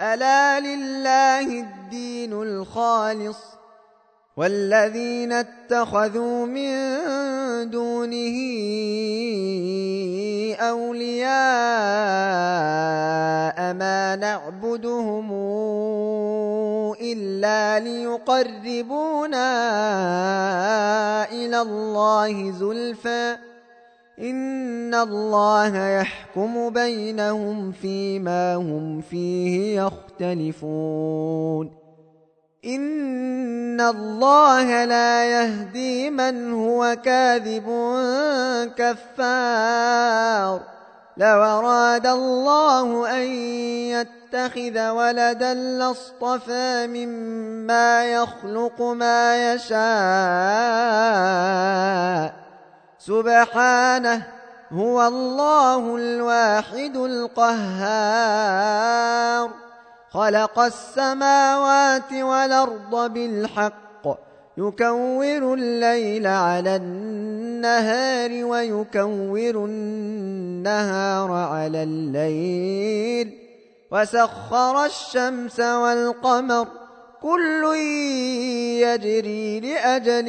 ألا لله الدين الخالص والذين اتخذوا من دونه أولياء ما نعبدهم إلا ليقربونا إلى الله زلفاً إن الله يحكم بينهم فيما هم فيه يختلفون إن الله لا يهدي من هو كاذب كفار لو أراد الله أن يتخذ ولدا لاصطفى مما يخلق ما يشاء سبحانه هو الله الواحد القهار. خلق السماوات والأرض بالحق يكور الليل على النهار ويكور النهار على الليل. وسخر الشمس والقمر كل يجري لأجل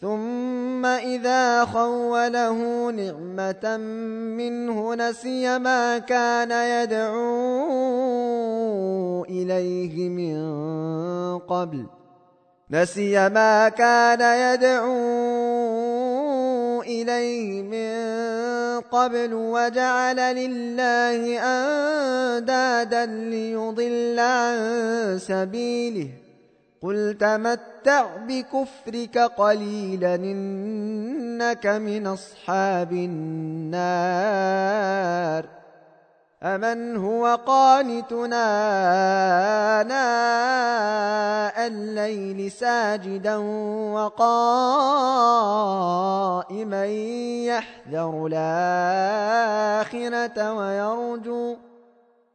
ثم إذا خوله نعمة منه نسي ما كان يدعو إليه من قبل نسي ما كان يدعو إليه من قبل وجعل لله أندادا ليضل عن سبيله قل تمتع بكفرك قليلا إنك من أصحاب النار أمن هو قانتنا آناء الليل ساجدا وقائما يحذر الآخرة ويرجو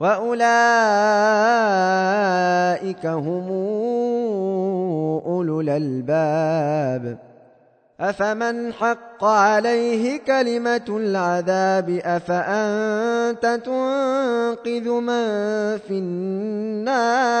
وأولئك هم أولو الألباب أفمن حق عليه كلمة العذاب أفأنت تنقذ من في النار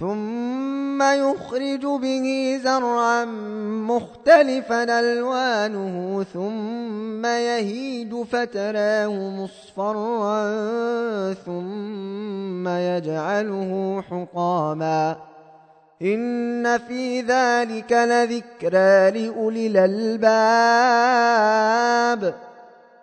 ثم يخرج به زرعا مختلفا ألوانه ثم يهيد فتراه مصفرا ثم يجعله حطاما. إن في ذلك لذكرى لأولي الألباب.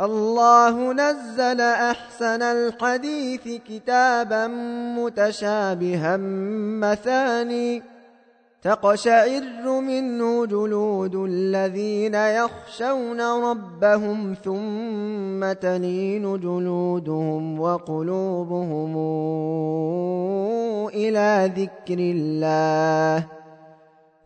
الله نزل أحسن الحديث كتابا متشابها مثاني. تقشعر منه جلود الذين يخشون ربهم ثم تلين جلودهم وقلوبهم إلى ذكر الله.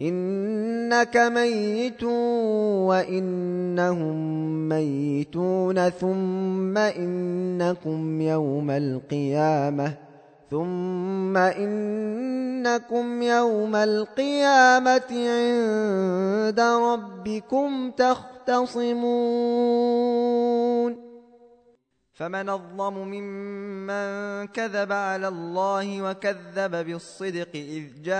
إنك ميت وإنهم ميتون ثم إنكم يوم القيامة ثم إنكم يوم القيامة عند ربكم تختصمون فمن الظلم ممن كذب على الله وكذب بالصدق إذ جاءه.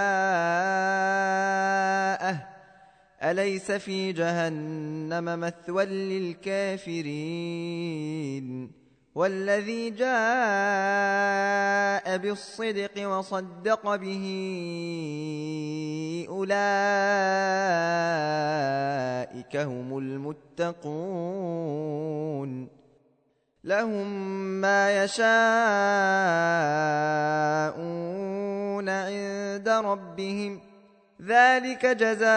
أليس في جهنم مثوى للكافرين؟ والذي جاء بالصدق وصدق به أولئك هم المتقون. لهم ما يشاءون عند ربهم. ذلك جزاء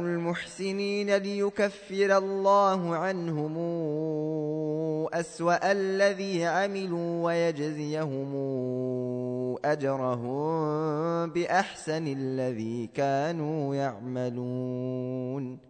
المحسنين ليكفر الله عنهم أسوأ الذي عملوا ويجزيهم أجرهم بأحسن الذي كانوا يعملون.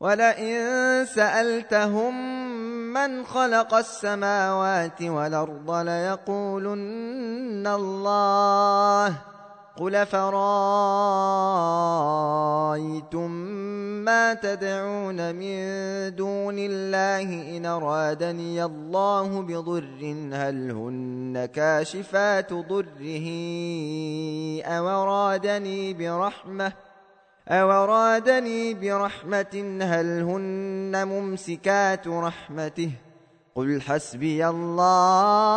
ولئن سألتهم من خلق السماوات والأرض ليقولن الله قل فرأيتم ما تدعون من دون الله إن أرادني الله بضر هل هن كاشفات ضره أو أرادني برحمة أورادني برحمة هل هن ممسكات رحمته قل حسبي الله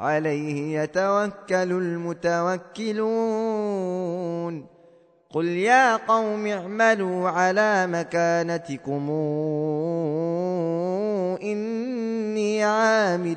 عليه يتوكل المتوكلون قل يا قوم اعملوا على مكانتكم إني عامل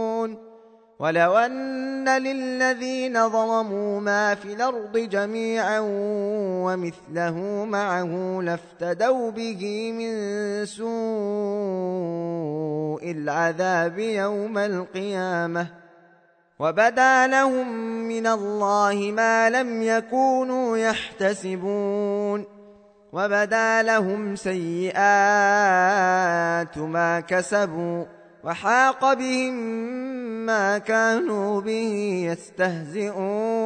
ولو أن للذين ظلموا ما في الأرض جميعا ومثله معه لافتدوا به من سوء العذاب يوم القيامة وبدا لهم من الله ما لم يكونوا يحتسبون وبدا لهم سيئات ما كسبوا وحاق بهم ما كانوا به يستهزئون.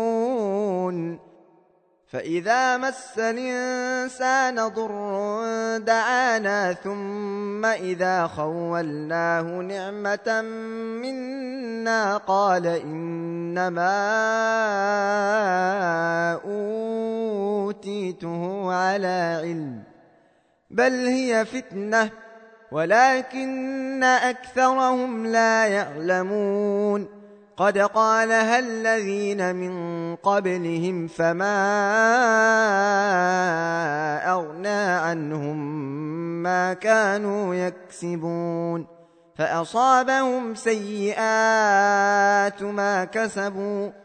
فإذا مس الإنسان ضر دعانا ثم إذا خولناه نعمة منا قال إنما أوتيته على علم بل هي فتنة. ولكن أكثرهم لا يعلمون. قد قالها الذين من قبلهم فما أغنى عنهم ما كانوا يكسبون. فأصابهم سيئات ما كسبوا.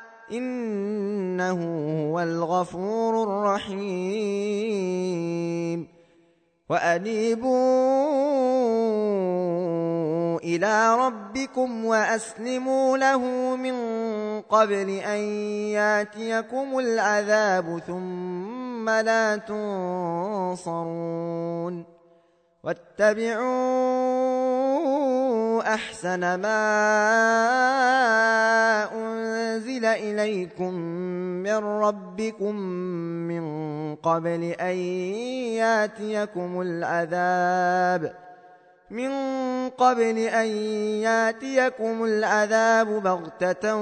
إنه هو الغفور الرحيم. وأنيبوا إلى ربكم وأسلموا له من قبل أن ياتيكم العذاب ثم لا تنصرون. واتبعوا أحسن ما أنزل إليكم من ربكم من قبل أن ياتيكم العذاب من قبل أن ياتيكم العذاب بغتة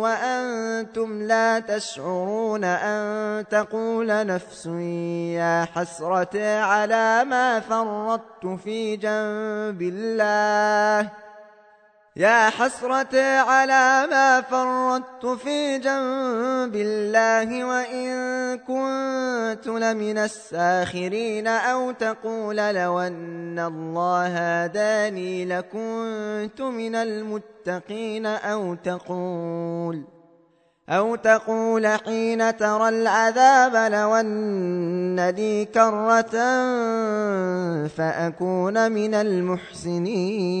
وأنتم لا تشعرون أن تقول نفس يا حسرة على ما فرطت في جنب الله. يا حسرة على ما فرطت في جنب الله وإن كنت لمن الساخرين أو تقول لو أن الله هداني لكنت من المتقين أو تقول أو تقول حين ترى العذاب لو أن لي كرة فأكون من المحسنين.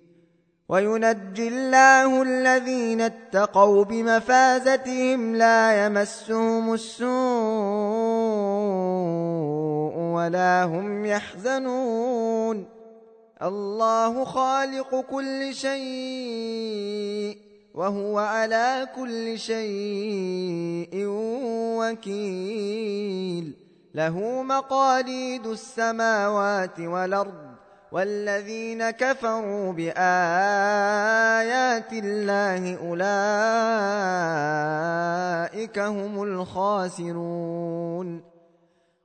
وينجي الله الذين اتقوا بمفازتهم لا يمسهم السوء ولا هم يحزنون الله خالق كل شيء وهو على كل شيء وكيل له مقاليد السماوات والأرض والذين كفروا بآيات الله أولئك هم الخاسرون.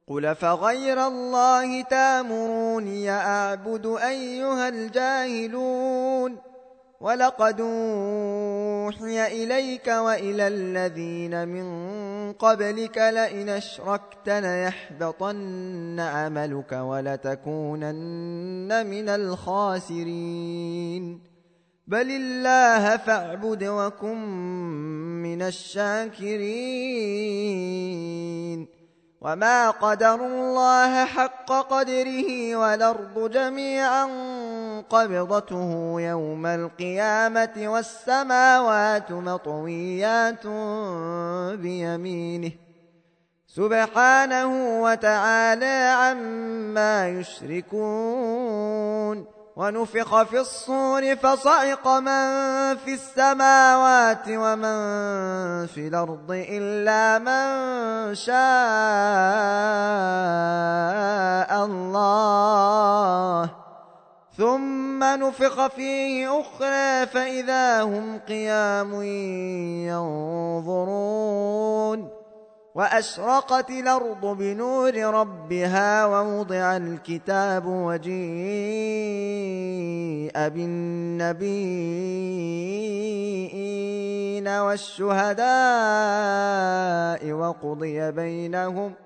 قل فغير الله تامروني أعبد أيها الجاهلون ولقد أوحي إليك وإلى الذين من قبلك لئن أشركت ليحبطن عملك ولتكونن من الخاسرين. بل الله فاعبد وكن من الشاكرين. وما قدر الله حق قدره والأرض جميعا قبضته يوم القيامة والسماوات مطويات بيمينه. سبحانه وتعالى عما يشركون. ونفخ في الصور فصعق من في السماوات ومن في الأرض إلا من شاء الله. ثم نفخ فيه أخرى فإذا هم قيام ينظرون وأشرقت الأرض بنور ربها ووضع الكتاب وجيء بالنبيين والشهداء وقضي بينهم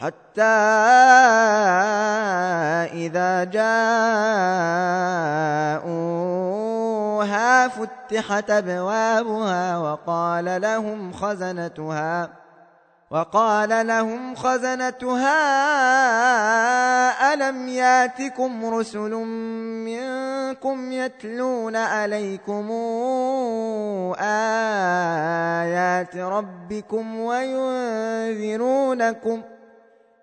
حتى إذا جاءوها فتحت أبوابها وقال لهم خزنتها وقال لهم خزنتها ألم ياتكم رسل منكم يتلون عليكم آيات ربكم وينذرونكم